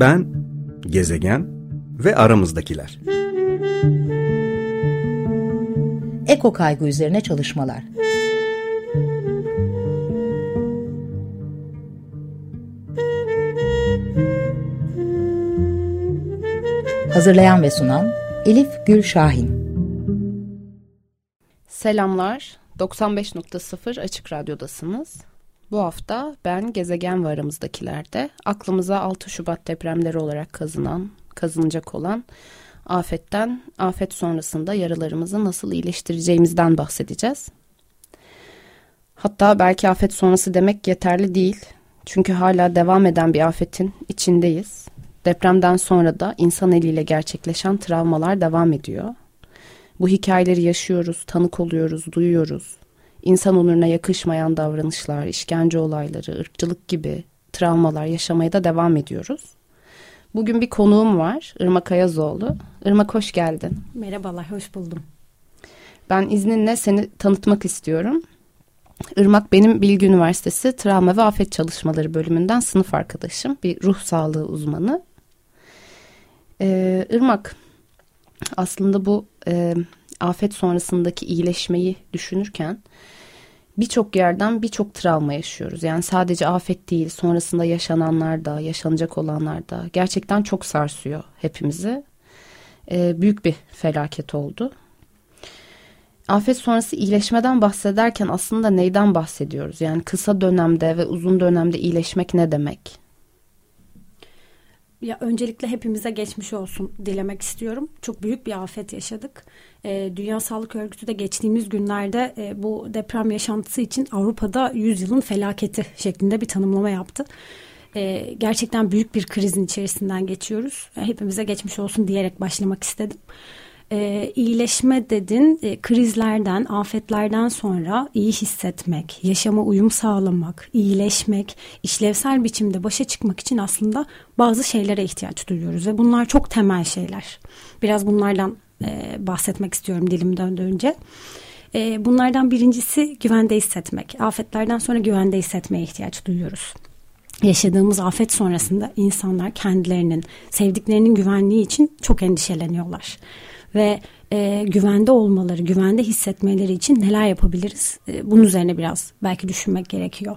Ben, gezegen ve aramızdakiler. Eko kaygı üzerine çalışmalar. Hazırlayan ve sunan Elif Gül Şahin. Selamlar. 95.0 Açık Radyo'dasınız. Bu hafta ben gezegen ve aramızdakilerde aklımıza 6 Şubat depremleri olarak kazınan, kazınacak olan afetten, afet sonrasında yaralarımızı nasıl iyileştireceğimizden bahsedeceğiz. Hatta belki afet sonrası demek yeterli değil. Çünkü hala devam eden bir afetin içindeyiz. Depremden sonra da insan eliyle gerçekleşen travmalar devam ediyor. Bu hikayeleri yaşıyoruz, tanık oluyoruz, duyuyoruz. İnsan onuruna yakışmayan davranışlar, işkence olayları, ırkçılık gibi travmalar yaşamaya da devam ediyoruz. Bugün bir konuğum var, Irmak Ayazoğlu. Irmak hoş geldin. Merhabalar, hoş buldum. Ben izninle seni tanıtmak istiyorum. Irmak benim Bilgi Üniversitesi Travma ve Afet Çalışmaları bölümünden sınıf arkadaşım. Bir ruh sağlığı uzmanı. Ee, Irmak, aslında bu e, afet sonrasındaki iyileşmeyi düşünürken birçok yerden birçok travma yaşıyoruz. Yani sadece afet değil sonrasında yaşananlar da yaşanacak olanlar da gerçekten çok sarsıyor hepimizi. E, büyük bir felaket oldu. Afet sonrası iyileşmeden bahsederken aslında neyden bahsediyoruz? Yani kısa dönemde ve uzun dönemde iyileşmek ne demek? Ya öncelikle hepimize geçmiş olsun dilemek istiyorum. Çok büyük bir afet yaşadık. E, Dünya Sağlık Örgütü de geçtiğimiz günlerde e, bu deprem yaşantısı için Avrupa'da 100 yılın felaketi şeklinde bir tanımlama yaptı. E, gerçekten büyük bir krizin içerisinden geçiyoruz. Hepimize geçmiş olsun diyerek başlamak istedim e, iyileşme dedin e, krizlerden, afetlerden sonra iyi hissetmek, yaşama uyum sağlamak, iyileşmek, işlevsel biçimde başa çıkmak için aslında bazı şeylere ihtiyaç duyuyoruz ve bunlar çok temel şeyler. Biraz bunlardan e, bahsetmek istiyorum dilim döndüğünce. E, bunlardan birincisi güvende hissetmek. Afetlerden sonra güvende hissetmeye ihtiyaç duyuyoruz yaşadığımız afet sonrasında insanlar kendilerinin, sevdiklerinin güvenliği için çok endişeleniyorlar ve e, güvende olmaları, güvende hissetmeleri için neler yapabiliriz? E, bunun üzerine biraz belki düşünmek gerekiyor.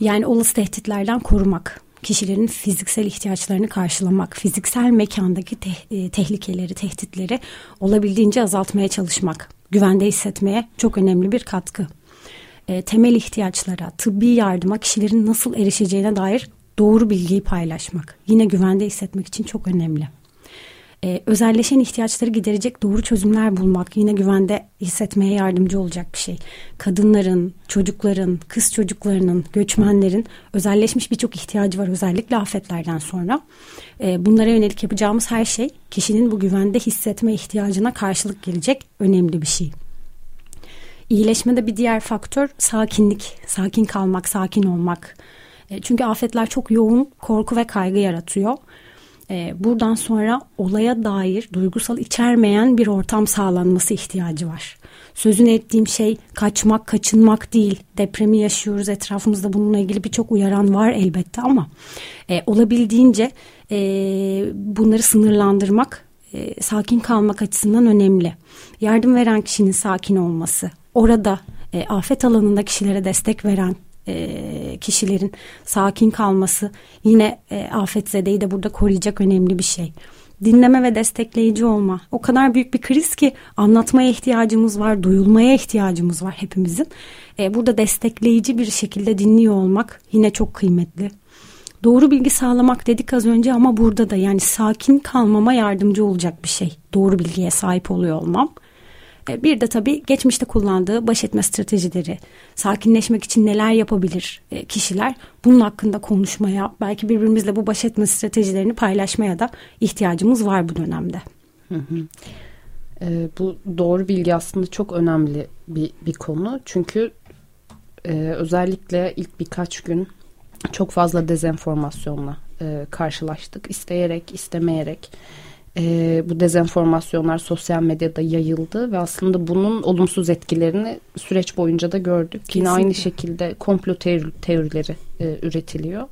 Yani olası tehditlerden korumak, kişilerin fiziksel ihtiyaçlarını karşılamak, fiziksel mekandaki te e, tehlikeleri, tehditleri olabildiğince azaltmaya çalışmak, güvende hissetmeye çok önemli bir katkı. E, temel ihtiyaçlara, tıbbi yardıma kişilerin nasıl erişeceğine dair doğru bilgiyi paylaşmak, yine güvende hissetmek için çok önemli e, özelleşen ihtiyaçları giderecek doğru çözümler bulmak yine güvende hissetmeye yardımcı olacak bir şey. Kadınların, çocukların, kız çocuklarının, göçmenlerin özelleşmiş birçok ihtiyacı var özellikle afetlerden sonra. E, bunlara yönelik yapacağımız her şey kişinin bu güvende hissetme ihtiyacına karşılık gelecek önemli bir şey. İyileşmede bir diğer faktör sakinlik, sakin kalmak, sakin olmak. E, çünkü afetler çok yoğun korku ve kaygı yaratıyor e, buradan sonra olaya dair duygusal içermeyen bir ortam sağlanması ihtiyacı var. Sözünü ettiğim şey kaçmak, kaçınmak değil. Depremi yaşıyoruz. Etrafımızda bununla ilgili birçok uyaran var elbette ama e, olabildiğince e, bunları sınırlandırmak, e, sakin kalmak açısından önemli. Yardım veren kişinin sakin olması, orada e, afet alanında kişilere destek veren e, kişilerin sakin kalması yine e, afetzedeyi de burada koruyacak önemli bir şey. Dinleme ve destekleyici olma. O kadar büyük bir kriz ki anlatmaya ihtiyacımız var, duyulmaya ihtiyacımız var hepimizin. E, burada destekleyici bir şekilde dinliyor olmak yine çok kıymetli. Doğru bilgi sağlamak dedik az önce ama burada da yani sakin kalmama yardımcı olacak bir şey. Doğru bilgiye sahip oluyor olmam. E, bir de tabii geçmişte kullandığı baş etme stratejileri, sakinleşmek için neler yapabilir e, kişiler bunun hakkında konuşmaya, belki birbirimizle bu baş etme stratejilerini paylaşmaya da ihtiyacımız var bu dönemde. Hı hı. E, bu doğru bilgi aslında çok önemli bir, bir konu. Çünkü e, özellikle ilk birkaç gün çok fazla dezenformasyonla e, karşılaştık. İsteyerek, istemeyerek e, bu dezenformasyonlar sosyal medyada yayıldı ve aslında bunun olumsuz etkilerini süreç boyunca da gördük. Kesinlikle. Yine aynı şekilde komplo teori, teorileri e, üretiliyor.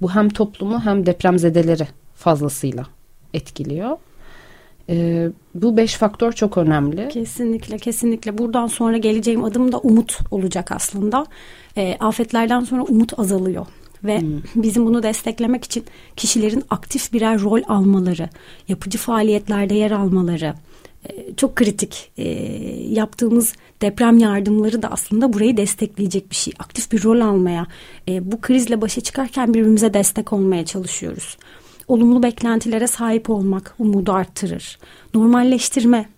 Bu hem toplumu hem depremzedeleri fazlasıyla etkiliyor. E, bu beş faktör çok önemli. Kesinlikle kesinlikle buradan sonra geleceğim adım da umut olacak aslında. E, afetlerden sonra umut azalıyor ve hmm. bizim bunu desteklemek için kişilerin aktif birer rol almaları, yapıcı faaliyetlerde yer almaları e, çok kritik. E, yaptığımız deprem yardımları da aslında burayı destekleyecek bir şey. Aktif bir rol almaya, e, bu krizle başa çıkarken birbirimize destek olmaya çalışıyoruz olumlu beklentilere sahip olmak umudu arttırır. Normalleştirme,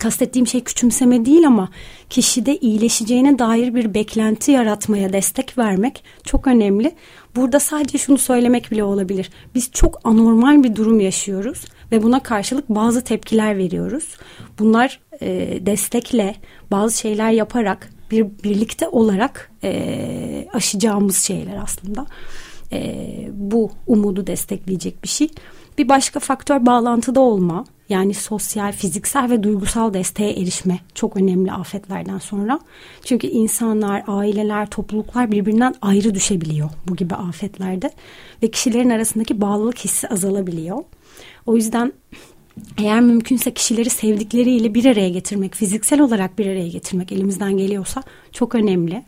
kastettiğim şey küçümseme değil ama kişide iyileşeceğine dair bir beklenti yaratmaya destek vermek çok önemli. Burada sadece şunu söylemek bile olabilir. Biz çok anormal bir durum yaşıyoruz ve buna karşılık bazı tepkiler veriyoruz. Bunlar e, destekle bazı şeyler yaparak bir birlikte olarak e, aşacağımız şeyler aslında e, bu umudu destekleyecek bir şey. Bir başka faktör bağlantıda olma. Yani sosyal, fiziksel ve duygusal desteğe erişme çok önemli afetlerden sonra. Çünkü insanlar, aileler, topluluklar birbirinden ayrı düşebiliyor bu gibi afetlerde. Ve kişilerin arasındaki bağlılık hissi azalabiliyor. O yüzden eğer mümkünse kişileri sevdikleriyle bir araya getirmek, fiziksel olarak bir araya getirmek elimizden geliyorsa çok önemli.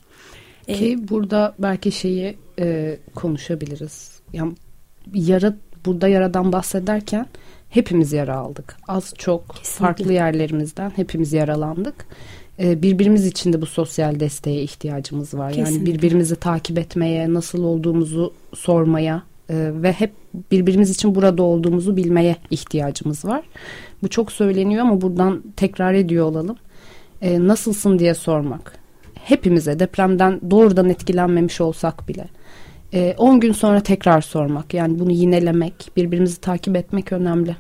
Ki ee, burada belki şeyi e, konuşabiliriz. Yani yara burada yaradan bahsederken hepimiz yara aldık. Az çok Kesinlikle. farklı yerlerimizden hepimiz yaralandık. E, birbirimiz için de bu sosyal desteğe ihtiyacımız var. Kesinlikle. Yani birbirimizi takip etmeye, nasıl olduğumuzu sormaya e, ve hep birbirimiz için burada olduğumuzu bilmeye ihtiyacımız var. Bu çok söyleniyor ama buradan tekrar ediyor olalım. E, nasılsın diye sormak. Hepimize depremden doğrudan etkilenmemiş olsak bile 10 ee, gün sonra tekrar sormak yani bunu yinelemek birbirimizi takip etmek önemli.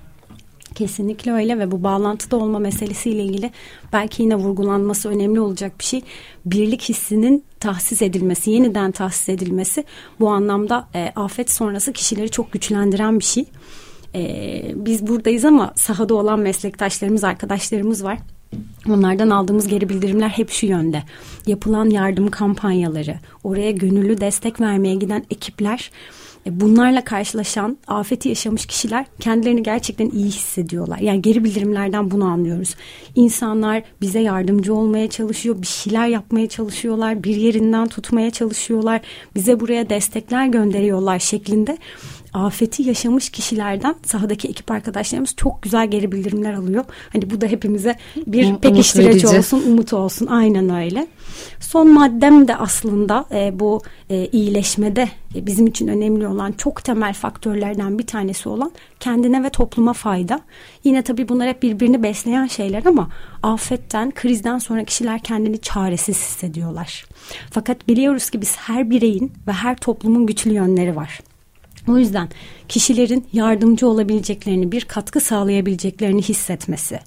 Kesinlikle öyle ve bu bağlantıda olma meselesiyle ilgili belki yine vurgulanması önemli olacak bir şey. Birlik hissinin tahsis edilmesi, yeniden tahsis edilmesi bu anlamda e, afet sonrası kişileri çok güçlendiren bir şey. E, biz buradayız ama sahada olan meslektaşlarımız, arkadaşlarımız var. Onlardan aldığımız geri bildirimler hep şu yönde. Yapılan yardım kampanyaları, oraya gönüllü destek vermeye giden ekipler, e, bunlarla karşılaşan, afeti yaşamış kişiler kendilerini gerçekten iyi hissediyorlar. Yani geri bildirimlerden bunu anlıyoruz. İnsanlar bize yardımcı olmaya çalışıyor, bir şeyler yapmaya çalışıyorlar, bir yerinden tutmaya çalışıyorlar, bize buraya destekler gönderiyorlar şeklinde afeti yaşamış kişilerden sahadaki ekip arkadaşlarımız çok güzel geri bildirimler alıyor. Hani bu da hepimize bir um, pekiştirici olsun, umut olsun. Aynen öyle. Son maddem de aslında e, bu e, iyileşmede e, bizim için önemli olan çok temel faktörlerden bir tanesi olan kendine ve topluma fayda. Yine tabii bunlar hep birbirini besleyen şeyler ama afetten, krizden sonra kişiler kendini çaresiz hissediyorlar. Fakat biliyoruz ki biz her bireyin ve her toplumun güçlü yönleri var. O yüzden kişilerin yardımcı olabileceklerini, bir katkı sağlayabileceklerini hissetmesi,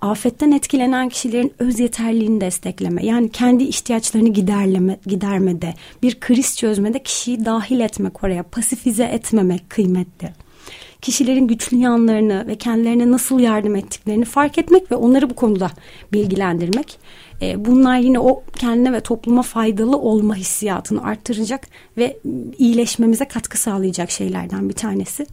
afetten etkilenen kişilerin öz yeterliğini destekleme, yani kendi ihtiyaçlarını giderleme, gidermede, bir kriz çözmede kişiyi dahil etmek oraya, pasifize etmemek kıymetli. Kişilerin güçlü yanlarını ve kendilerine nasıl yardım ettiklerini fark etmek ve onları bu konuda bilgilendirmek e, bunlar yine o kendine ve topluma faydalı olma hissiyatını arttıracak ve iyileşmemize katkı sağlayacak şeylerden bir tanesi.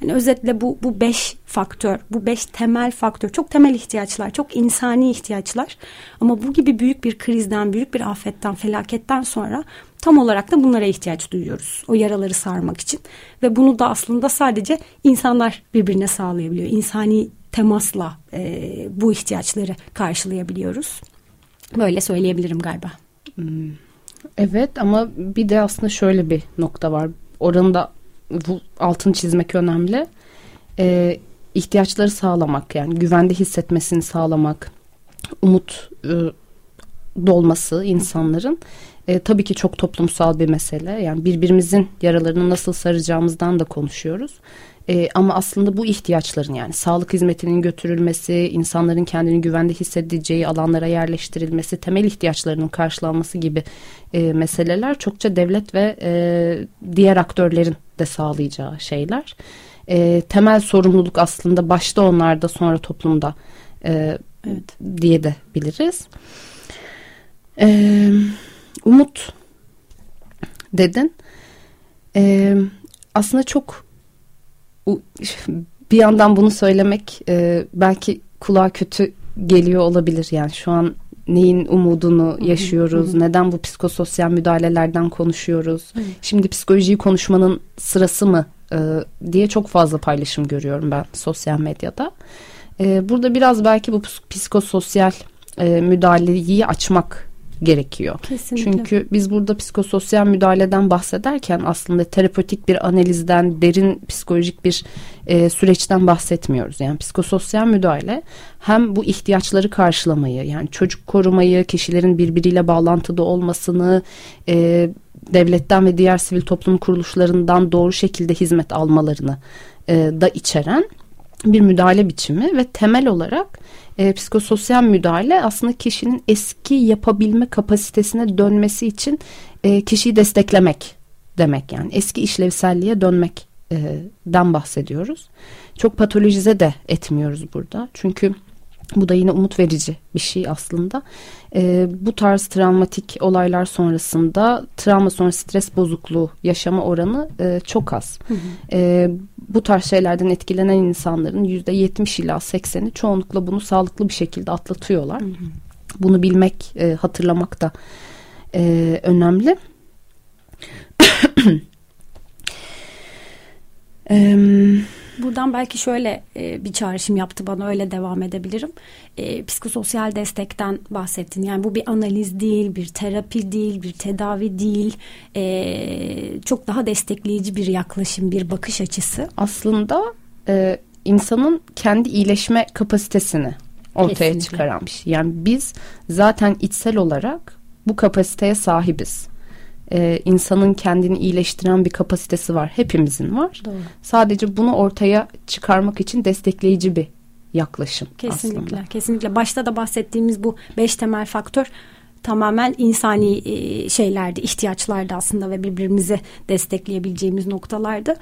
Yani özetle bu bu beş faktör, bu beş temel faktör, çok temel ihtiyaçlar, çok insani ihtiyaçlar. Ama bu gibi büyük bir krizden, büyük bir afetten, felaketten sonra tam olarak da bunlara ihtiyaç duyuyoruz. O yaraları sarmak için ve bunu da aslında sadece insanlar birbirine sağlayabiliyor. İnsani temasla e, bu ihtiyaçları karşılayabiliyoruz. Böyle söyleyebilirim galiba. Hmm. Evet ama bir de aslında şöyle bir nokta var. Oranın da bu altın çizmek önemli. Ee, ihtiyaçları sağlamak yani güvende hissetmesini sağlamak, umut e, dolması insanların e, tabii ki çok toplumsal bir mesele. Yani birbirimizin yaralarını nasıl saracağımızdan da konuşuyoruz. E, ama aslında bu ihtiyaçların yani sağlık hizmetinin götürülmesi, insanların kendini güvende hissedeceği alanlara yerleştirilmesi, temel ihtiyaçlarının karşılanması gibi e, meseleler çokça devlet ve e, diğer aktörlerin de sağlayacağı şeyler. E, temel sorumluluk aslında başta onlarda sonra toplumda e, evet. diye de biliriz. E, umut dedin. E, aslında çok bir yandan bunu söylemek e, belki kulağa kötü geliyor olabilir. Yani şu an neyin umudunu yaşıyoruz? Neden bu psikososyal müdahalelerden konuşuyoruz? Şimdi psikolojiyi konuşmanın sırası mı e, diye çok fazla paylaşım görüyorum ben sosyal medyada. E, burada biraz belki bu psikososyal e, müdahaleyi açmak gerekiyor. Kesinlikle. Çünkü biz burada psikososyal müdahaleden bahsederken aslında terapötik bir analizden, derin psikolojik bir e, süreçten bahsetmiyoruz. Yani psikososyal müdahale hem bu ihtiyaçları karşılamayı, yani çocuk korumayı, kişilerin birbiriyle bağlantıda olmasını, e, devletten ve diğer sivil toplum kuruluşlarından doğru şekilde hizmet almalarını e, da içeren bir müdahale biçimi ve temel olarak e, psikososyal müdahale aslında kişinin eski yapabilme kapasitesine dönmesi için e, kişiyi desteklemek demek yani eski işlevselliğe dönmekten bahsediyoruz. Çok patolojize de etmiyoruz burada çünkü bu da yine umut verici bir şey aslında. E, bu tarz travmatik olaylar sonrasında travma sonra stres bozukluğu yaşama oranı e, çok az. Hı hı. E, bu tarz şeylerden etkilenen insanların yüzde yetmiş ila sekseni çoğunlukla bunu sağlıklı bir şekilde atlatıyorlar. Hı hı. Bunu bilmek, e, hatırlamak da e, önemli. Eee Buradan belki şöyle e, bir çağrışım yaptı bana öyle devam edebilirim. E, psikososyal destekten bahsettin. Yani bu bir analiz değil, bir terapi değil, bir tedavi değil. E, çok daha destekleyici bir yaklaşım, bir bakış açısı. Aslında e, insanın kendi iyileşme kapasitesini ortaya Kesinlikle. çıkaran bir şey. Yani biz zaten içsel olarak bu kapasiteye sahibiz e, insanın kendini iyileştiren bir kapasitesi var. Hepimizin var. Doğru. Sadece bunu ortaya çıkarmak için destekleyici bir yaklaşım kesinlikle, aslında. Kesinlikle. Başta da bahsettiğimiz bu beş temel faktör tamamen insani e, şeylerdi, ihtiyaçlardı aslında ve birbirimizi destekleyebileceğimiz noktalardı.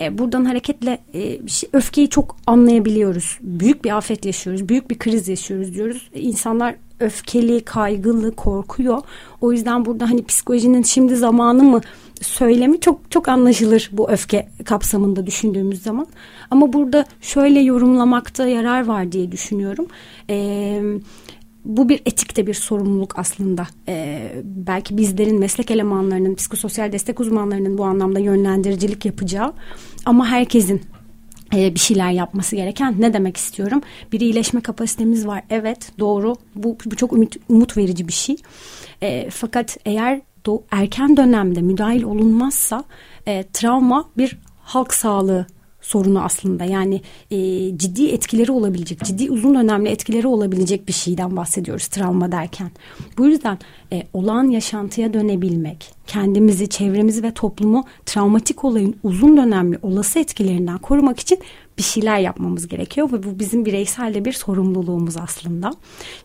E, buradan hareketle e, öfkeyi çok anlayabiliyoruz. Büyük bir afet yaşıyoruz, büyük bir kriz yaşıyoruz diyoruz. İnsanlar öfkeli, kaygılı, korkuyor. O yüzden burada hani psikolojinin şimdi zamanı mı söylemi çok çok anlaşılır bu öfke kapsamında düşündüğümüz zaman. Ama burada şöyle yorumlamakta yarar var diye düşünüyorum. Eee bu bir etikte bir sorumluluk aslında. Ee, belki bizlerin meslek elemanlarının, psikososyal destek uzmanlarının bu anlamda yönlendiricilik yapacağı ama herkesin bir şeyler yapması gereken ne demek istiyorum? Bir iyileşme kapasitemiz var. Evet doğru bu, bu çok umut, umut verici bir şey. E, fakat eğer do, erken dönemde müdahil olunmazsa e, travma bir halk sağlığı sorunu aslında. Yani e, ciddi etkileri olabilecek, ciddi uzun dönemli etkileri olabilecek bir şeyden bahsediyoruz travma derken. Bu yüzden e, olağan yaşantıya dönebilmek, kendimizi, çevremizi ve toplumu travmatik olayın uzun dönemli olası etkilerinden korumak için bir şeyler yapmamız gerekiyor ve bu bizim bireysel de bir sorumluluğumuz aslında.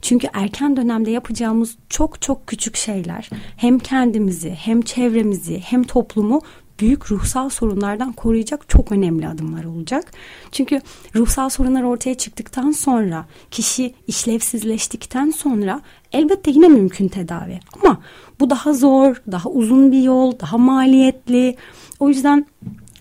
Çünkü erken dönemde yapacağımız çok çok küçük şeyler hem kendimizi hem çevremizi hem toplumu büyük ruhsal sorunlardan koruyacak çok önemli adımlar olacak. Çünkü ruhsal sorunlar ortaya çıktıktan sonra kişi işlevsizleştikten sonra elbette yine mümkün tedavi. Ama bu daha zor, daha uzun bir yol, daha maliyetli. O yüzden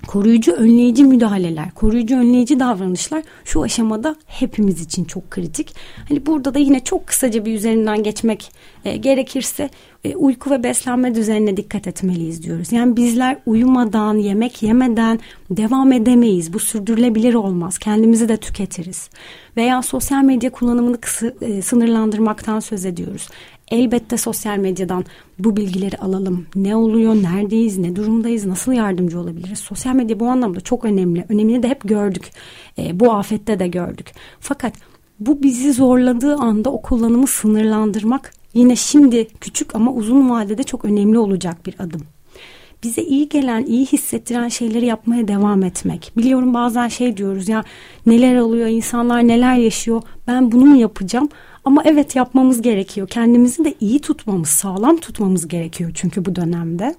koruyucu önleyici müdahaleler, koruyucu önleyici davranışlar şu aşamada hepimiz için çok kritik. Hani burada da yine çok kısaca bir üzerinden geçmek e, gerekirse e, uyku ve beslenme düzenine dikkat etmeliyiz diyoruz. Yani bizler uyumadan, yemek yemeden devam edemeyiz. Bu sürdürülebilir olmaz. Kendimizi de tüketiriz. Veya sosyal medya kullanımını kısı, e, sınırlandırmaktan söz ediyoruz. Elbette sosyal medyadan bu bilgileri alalım. Ne oluyor, neredeyiz, ne durumdayız, nasıl yardımcı olabiliriz? Sosyal medya bu anlamda çok önemli. Önemini de hep gördük. E, bu afette de gördük. Fakat bu bizi zorladığı anda o kullanımı sınırlandırmak yine şimdi küçük ama uzun vadede çok önemli olacak bir adım. Bize iyi gelen, iyi hissettiren şeyleri yapmaya devam etmek. Biliyorum bazen şey diyoruz ya neler oluyor, insanlar neler yaşıyor. Ben bunu mu yapacağım? Ama evet yapmamız gerekiyor. Kendimizi de iyi tutmamız, sağlam tutmamız gerekiyor çünkü bu dönemde.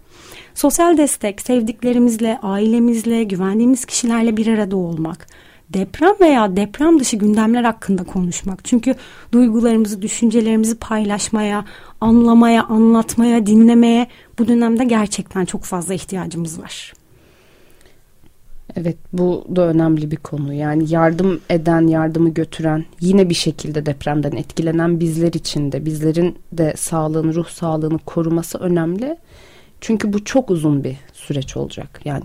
Sosyal destek, sevdiklerimizle, ailemizle, güvendiğimiz kişilerle bir arada olmak. Deprem veya deprem dışı gündemler hakkında konuşmak. Çünkü duygularımızı, düşüncelerimizi paylaşmaya, anlamaya, anlatmaya, dinlemeye bu dönemde gerçekten çok fazla ihtiyacımız var. Evet bu da önemli bir konu. Yani yardım eden, yardımı götüren, yine bir şekilde depremden etkilenen bizler için de bizlerin de sağlığını, ruh sağlığını koruması önemli. Çünkü bu çok uzun bir süreç olacak. Yani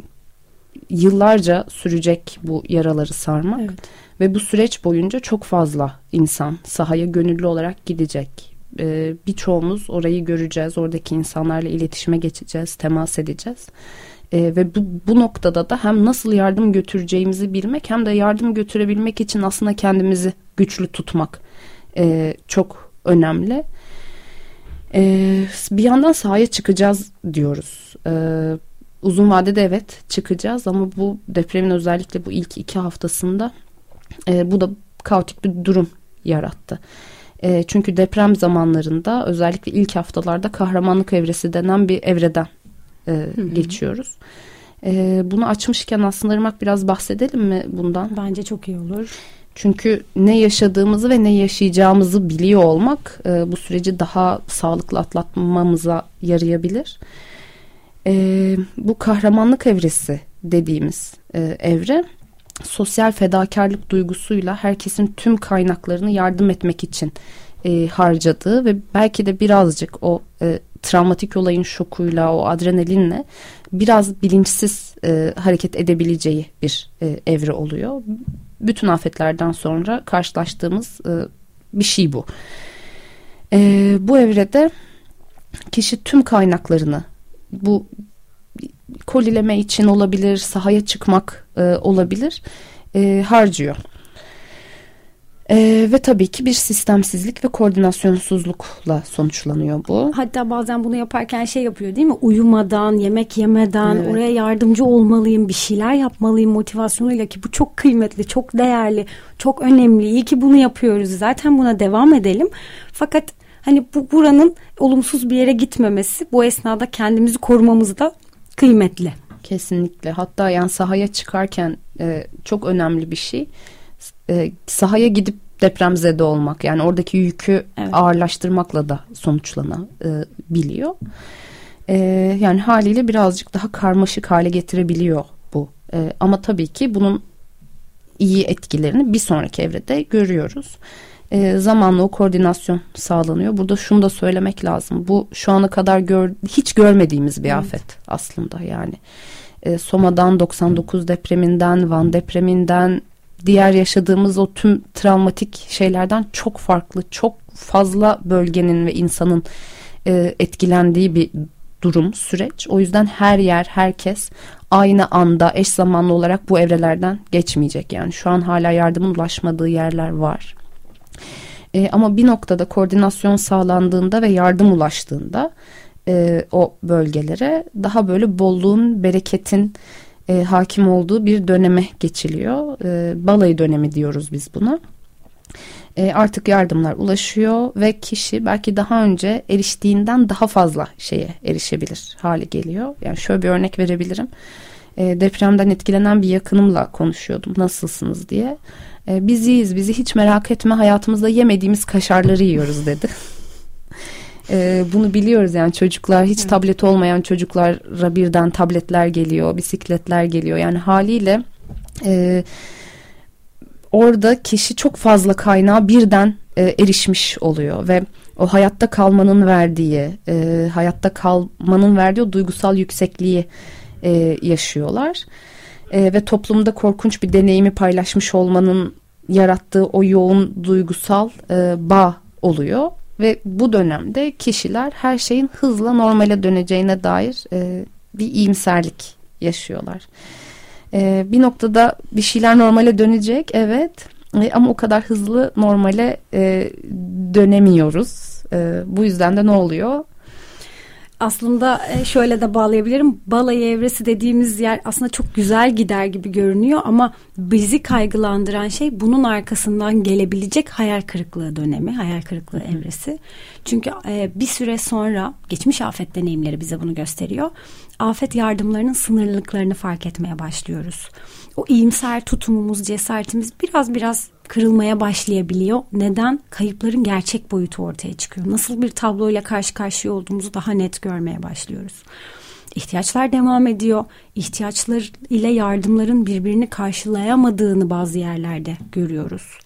yıllarca sürecek bu yaraları sarmak evet. ve bu süreç boyunca çok fazla insan sahaya gönüllü olarak gidecek. Ee, birçoğumuz orayı göreceğiz, oradaki insanlarla iletişime geçeceğiz, temas edeceğiz. E, ve bu, bu noktada da hem nasıl yardım götüreceğimizi bilmek hem de yardım götürebilmek için aslında kendimizi güçlü tutmak e, çok önemli. E, bir yandan sahaya çıkacağız diyoruz. E, uzun vadede evet çıkacağız ama bu depremin özellikle bu ilk iki haftasında e, bu da kaotik bir durum yarattı. E, çünkü deprem zamanlarında özellikle ilk haftalarda kahramanlık evresi denen bir evreden e, geçiyoruz. E, bunu açmışken aslında Irmak biraz bahsedelim mi bundan? Bence çok iyi olur. Çünkü ne yaşadığımızı ve ne yaşayacağımızı biliyor olmak e, bu süreci daha sağlıklı atlatmamıza yarayabilir. E, bu kahramanlık evresi dediğimiz e, evre sosyal fedakarlık duygusuyla herkesin tüm kaynaklarını yardım etmek için e, harcadığı ve belki de birazcık o e, travmatik olayın şokuyla o adrenalinle biraz bilinçsiz e, hareket edebileceği bir e, evre oluyor. Bütün afetlerden sonra karşılaştığımız e, bir şey bu. E, bu evrede kişi tüm kaynaklarını bu kolileme için olabilir, sahaya çıkmak e, olabilir e, harcıyor. Ee, ve tabii ki bir sistemsizlik ve koordinasyonsuzlukla sonuçlanıyor bu. Hatta bazen bunu yaparken şey yapıyor değil mi? Uyumadan, yemek yemeden, evet. oraya yardımcı olmalıyım, bir şeyler yapmalıyım motivasyonuyla ki bu çok kıymetli, çok değerli, çok önemli. İyi ki bunu yapıyoruz. Zaten buna devam edelim. Fakat hani bu buranın olumsuz bir yere gitmemesi, bu esnada kendimizi korumamız da kıymetli. Kesinlikle. Hatta yani sahaya çıkarken e, çok önemli bir şey e, sahaya gidip depremzede olmak yani oradaki yükü evet. ağırlaştırmakla da sonuçlanabiliyor. E, yani haliyle birazcık daha karmaşık hale getirebiliyor bu. E, ama tabii ki bunun iyi etkilerini bir sonraki evrede görüyoruz. E, zamanla o koordinasyon sağlanıyor. Burada şunu da söylemek lazım. Bu şu ana kadar gör, hiç görmediğimiz bir evet. afet aslında yani. E, Soma'dan 99 depreminden, Van depreminden, diğer yaşadığımız o tüm travmatik şeylerden çok farklı, çok fazla bölgenin ve insanın e, etkilendiği bir durum, süreç. O yüzden her yer, herkes aynı anda eş zamanlı olarak bu evrelerden geçmeyecek. Yani şu an hala yardımın ulaşmadığı yerler var. E, ama bir noktada koordinasyon sağlandığında ve yardım ulaştığında e, o bölgelere daha böyle bolluğun, bereketin, e, hakim olduğu bir döneme geçiliyor. E, balayı dönemi diyoruz biz buna. E, artık yardımlar ulaşıyor ve kişi belki daha önce eriştiğinden daha fazla şeye erişebilir hale geliyor. Yani şöyle bir örnek verebilirim. E, depremden etkilenen bir yakınımla konuşuyordum nasılsınız diye. E, biz iyiyiz bizi hiç merak etme hayatımızda yemediğimiz kaşarları yiyoruz dedi. E, bunu biliyoruz yani çocuklar hiç evet. tablet olmayan çocuklara birden tabletler geliyor, bisikletler geliyor. Yani haliyle e, orada kişi çok fazla kaynağa birden e, erişmiş oluyor ve o hayatta kalmanın verdiği, e, hayatta kalmanın verdiği o duygusal yüksekliği e, yaşıyorlar. E, ve toplumda korkunç bir deneyimi paylaşmış olmanın yarattığı o yoğun duygusal e, bağ oluyor. Ve bu dönemde kişiler her şeyin hızla normale döneceğine dair e, bir iyimserlik yaşıyorlar. E, bir noktada bir şeyler normale dönecek evet e, ama o kadar hızlı normale e, dönemiyoruz. E, bu yüzden de ne oluyor? Aslında e, şöyle de bağlayabilirim. Balayı evresi dediğimiz yer aslında çok güzel gider gibi görünüyor ama bizi kaygılandıran şey bunun arkasından gelebilecek hayal kırıklığı dönemi, hayal kırıklığı evresi. Çünkü e, bir süre sonra geçmiş afet deneyimleri bize bunu gösteriyor. Afet yardımlarının sınırlılıklarını fark etmeye başlıyoruz. O iyimser tutumumuz, cesaretimiz biraz biraz kırılmaya başlayabiliyor. Neden? Kayıpların gerçek boyutu ortaya çıkıyor. Nasıl bir tabloyla karşı karşıya olduğumuzu daha net görmeye başlıyoruz. ihtiyaçlar devam ediyor. İhtiyaçlar ile yardımların birbirini karşılayamadığını bazı yerlerde görüyoruz.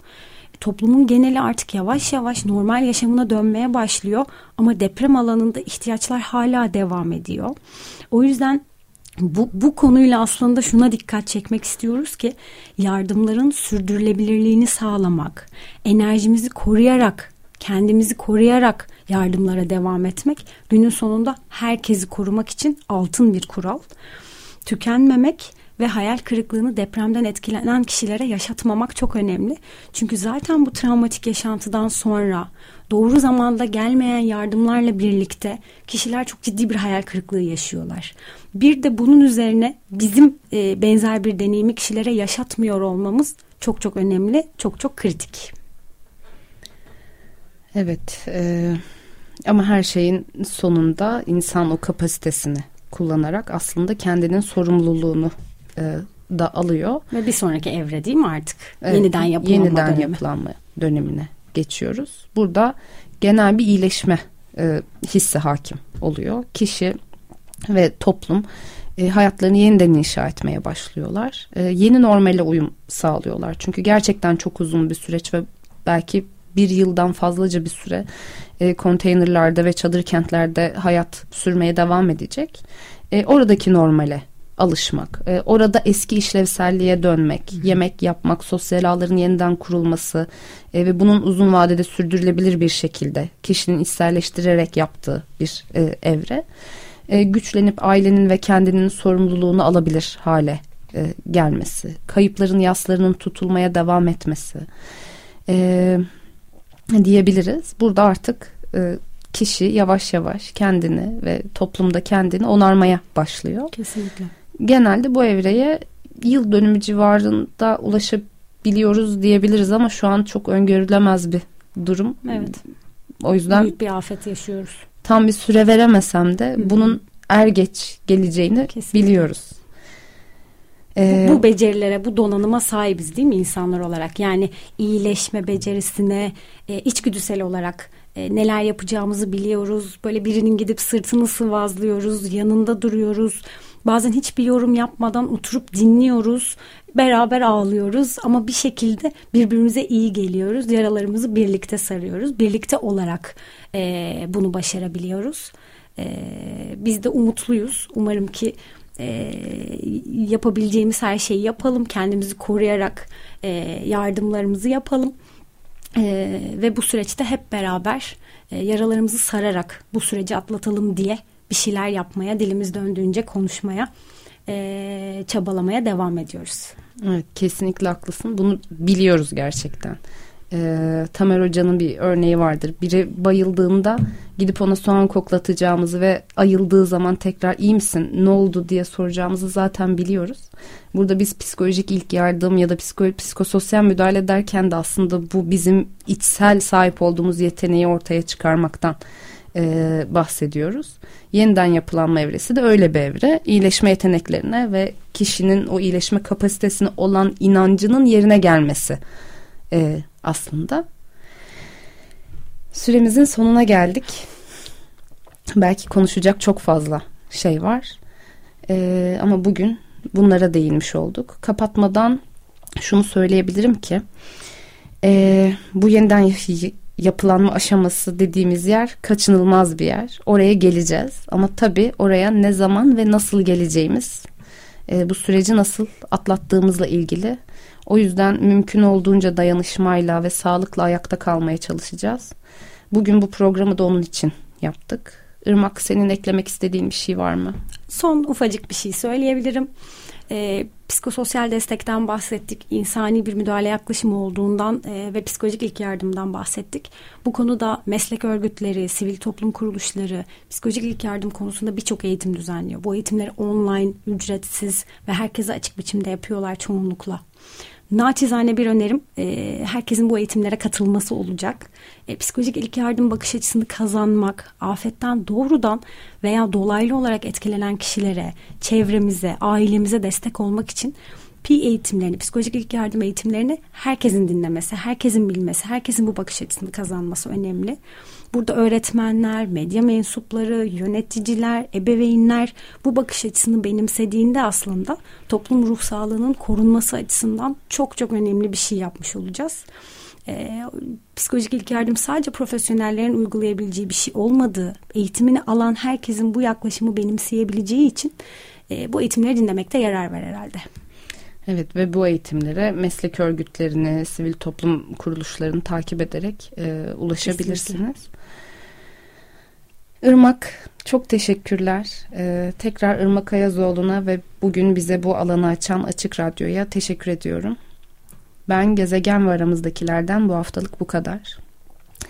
Toplumun geneli artık yavaş yavaş normal yaşamına dönmeye başlıyor ama deprem alanında ihtiyaçlar hala devam ediyor. O yüzden bu, bu konuyla aslında şuna dikkat çekmek istiyoruz ki yardımların sürdürülebilirliğini sağlamak, enerjimizi koruyarak, kendimizi koruyarak yardımlara devam etmek günün sonunda herkesi korumak için altın bir kural. Tükenmemek ve hayal kırıklığını depremden etkilenen kişilere yaşatmamak çok önemli. Çünkü zaten bu travmatik yaşantıdan sonra doğru zamanda gelmeyen yardımlarla birlikte kişiler çok ciddi bir hayal kırıklığı yaşıyorlar. Bir de bunun üzerine bizim e, benzer bir deneyimi kişilere yaşatmıyor olmamız çok çok önemli, çok çok kritik. Evet, e, ama her şeyin sonunda insan o kapasitesini kullanarak aslında kendinin sorumluluğunu e, da alıyor. Ve bir sonraki evre değil mi artık? Evet, yeniden yapılanma yeniden dönemi. yapılanma dönemine geçiyoruz. Burada genel bir iyileşme e, hissi hakim oluyor. Kişi ve toplum e, hayatlarını yeniden inşa etmeye başlıyorlar. E, yeni normale uyum sağlıyorlar. Çünkü gerçekten çok uzun bir süreç ve belki bir yıldan fazlaca bir süre e, konteynerlarda ve çadır kentlerde hayat sürmeye devam edecek. E, oradaki normale alışmak, e, orada eski işlevselliğe dönmek, Hı. yemek yapmak, sosyal ağların yeniden kurulması e, ve bunun uzun vadede sürdürülebilir bir şekilde kişinin içselleştirerek yaptığı bir e, evre. E, güçlenip ailenin ve kendinin sorumluluğunu alabilir hale e, gelmesi, kayıpların yaslarının tutulmaya devam etmesi e, diyebiliriz. Burada artık e, kişi yavaş yavaş kendini ve toplumda kendini onarmaya başlıyor. Kesinlikle genelde bu evreye yıl dönümü civarında ulaşabiliyoruz diyebiliriz ama şu an çok öngörülemez bir durum. Evet. O yüzden büyük bir afet yaşıyoruz. Tam bir süre veremesem de Hı-hı. bunun er geç geleceğini Kesinlikle. biliyoruz. Ee, bu, bu becerilere, bu donanıma sahibiz değil mi insanlar olarak? Yani iyileşme becerisine, e, içgüdüsel olarak e, neler yapacağımızı biliyoruz. Böyle birinin gidip sırtını sıvazlıyoruz, yanında duruyoruz Bazen hiçbir yorum yapmadan oturup dinliyoruz. Beraber ağlıyoruz ama bir şekilde birbirimize iyi geliyoruz. Yaralarımızı birlikte sarıyoruz. Birlikte olarak e, bunu başarabiliyoruz. E, biz de umutluyuz. Umarım ki e, yapabileceğimiz her şeyi yapalım. Kendimizi koruyarak e, yardımlarımızı yapalım. E, ve bu süreçte hep beraber e, yaralarımızı sararak bu süreci atlatalım diye bir şeyler yapmaya, dilimiz döndüğünce konuşmaya, e, çabalamaya devam ediyoruz. Evet, kesinlikle haklısın. Bunu biliyoruz gerçekten. E, Tamer Hoca'nın bir örneği vardır. Biri bayıldığında gidip ona soğan koklatacağımızı ve ayıldığı zaman tekrar iyi misin, ne oldu diye soracağımızı zaten biliyoruz. Burada biz psikolojik ilk yardım ya da psiko, psikososyal müdahale ederken de aslında bu bizim içsel sahip olduğumuz yeteneği ortaya çıkarmaktan e, bahsediyoruz. Yeniden yapılanma evresi de öyle bir evre. İyileşme yeteneklerine ve kişinin o iyileşme kapasitesine olan inancının yerine gelmesi e, aslında. Süremizin sonuna geldik. Belki konuşacak çok fazla şey var. E, ama bugün bunlara değinmiş olduk. Kapatmadan şunu söyleyebilirim ki e, bu yeniden yapılanma aşaması dediğimiz yer kaçınılmaz bir yer. Oraya geleceğiz ama tabii oraya ne zaman ve nasıl geleceğimiz e, bu süreci nasıl atlattığımızla ilgili. O yüzden mümkün olduğunca dayanışmayla ve sağlıkla ayakta kalmaya çalışacağız. Bugün bu programı da onun için yaptık. Irmak senin eklemek istediğin bir şey var mı? Son ufacık bir şey söyleyebilirim e, psikososyal destekten bahsettik, insani bir müdahale yaklaşımı olduğundan e, ve psikolojik ilk yardımdan bahsettik. Bu konuda meslek örgütleri, sivil toplum kuruluşları psikolojik ilk yardım konusunda birçok eğitim düzenliyor. Bu eğitimleri online, ücretsiz ve herkese açık biçimde yapıyorlar çoğunlukla. Naçizane bir önerim e, herkesin bu eğitimlere katılması olacak. E, psikolojik ilk yardım bakış açısını kazanmak, afetten doğrudan veya dolaylı olarak etkilenen kişilere, çevremize, ailemize destek olmak için terapi eğitimlerini, psikolojik ilk yardım eğitimlerini herkesin dinlemesi, herkesin bilmesi, herkesin bu bakış açısını kazanması önemli. Burada öğretmenler, medya mensupları, yöneticiler, ebeveynler bu bakış açısını benimsediğinde aslında toplum ruh sağlığının korunması açısından çok çok önemli bir şey yapmış olacağız. Ee, psikolojik ilk yardım sadece profesyonellerin uygulayabileceği bir şey olmadığı, eğitimini alan herkesin bu yaklaşımı benimseyebileceği için e, bu eğitimleri dinlemekte yarar var herhalde. Evet ve bu eğitimlere meslek örgütlerini, sivil toplum kuruluşlarını takip ederek e, ulaşabilirsiniz. Kesinlikle. Irmak çok teşekkürler. Ee, tekrar Irmak Ayazoğlu'na ve bugün bize bu alanı açan Açık Radyo'ya teşekkür ediyorum. Ben gezegen ve aramızdakilerden bu haftalık bu kadar.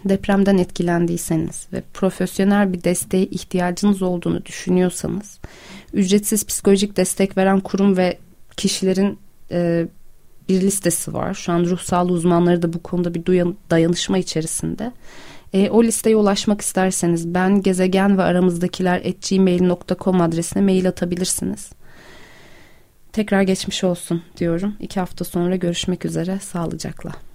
Depremden etkilendiyseniz ve profesyonel bir desteğe ihtiyacınız olduğunu düşünüyorsanız, ücretsiz psikolojik destek veren kurum ve kişilerin e, bir listesi var. Şu an ruh sağlığı uzmanları da bu konuda bir dayanışma içerisinde. E, o listeye ulaşmak isterseniz ben gezegen ve aramızdakiler gmail.com adresine mail atabilirsiniz. Tekrar geçmiş olsun diyorum. İki hafta sonra görüşmek üzere. Sağlıcakla.